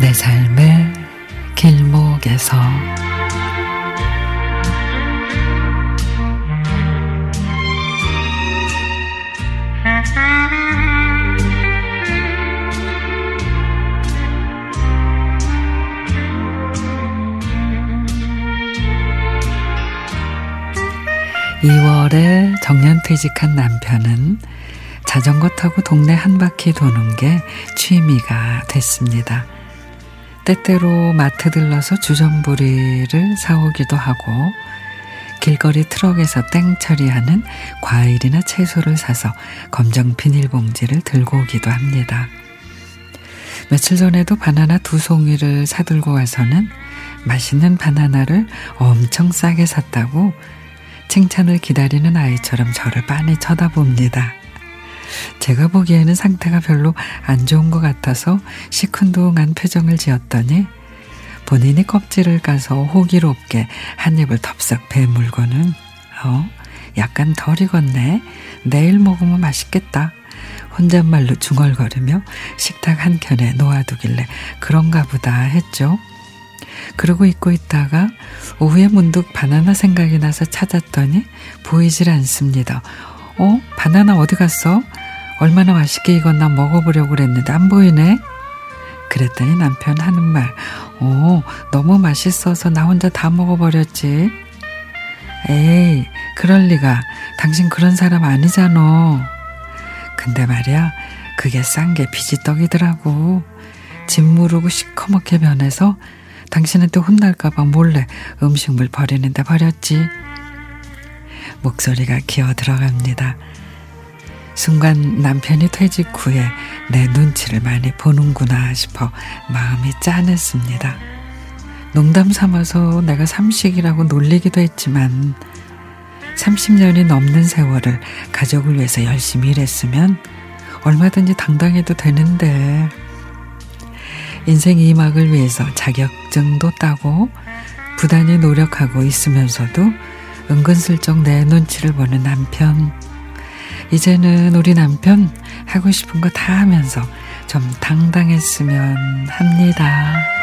내 삶의 길목에서 2월에 정년퇴직한 남편은 자전거 타고 동네 한 바퀴 도는 게 취미가 됐습니다. 때때로 마트 들러서 주전부리를 사오기도 하고 길거리 트럭에서 땡 처리하는 과일이나 채소를 사서 검정 비닐봉지를 들고 오기도 합니다. 며칠 전에도 바나나 두 송이를 사들고 와서는 맛있는 바나나를 엄청 싸게 샀다고 칭찬을 기다리는 아이처럼 저를 빤히 쳐다봅니다. 제가 보기에는 상태가 별로 안 좋은 것 같아서 시큰둥한 표정을 지었더니 본인이 껍질을 까서 호기롭게 한 입을 덥석 베물고는 어 약간 덜 익었네 내일 먹으면 맛있겠다 혼잣말로 중얼거리며 식탁 한켠에 놓아두길래 그런가 보다 했죠. 그러고 있고 있다가 오후에 문득 바나나 생각이 나서 찾았더니 보이질 않습니다. 어? 바나나 어디 갔어? 얼마나 맛있게 익었나 먹어보려고 그랬는데 안 보이네? 그랬더니 남편 하는 말, 어, 너무 맛있어서 나 혼자 다 먹어버렸지. 에이, 그럴 리가. 당신 그런 사람 아니잖아. 근데 말이야, 그게 싼 게 비지떡이더라고. 집 무르고 시커멓게 변해서 당신한테 혼날까봐 몰래 음식물 버리는데 버렸지. 목소리가 기어 들어갑니다. 순간 남편이 퇴직 후에 내 눈치를 많이 보는구나 싶어 마음이 짠했습니다. 농담 삼아서 내가 삼식이라고 놀리기도 했지만 30년이 넘는 세월을 가족을 위해서 열심히 일했으면 얼마든지 당당해도 되는데 인생 2막을 위해서 자격증도 따고 부단히 노력하고 있으면서도 은근슬쩍 내 눈치를 보는 남편. 이제는 우리 남편 하고 싶은 거 다 하면서 좀 당당했으면 합니다.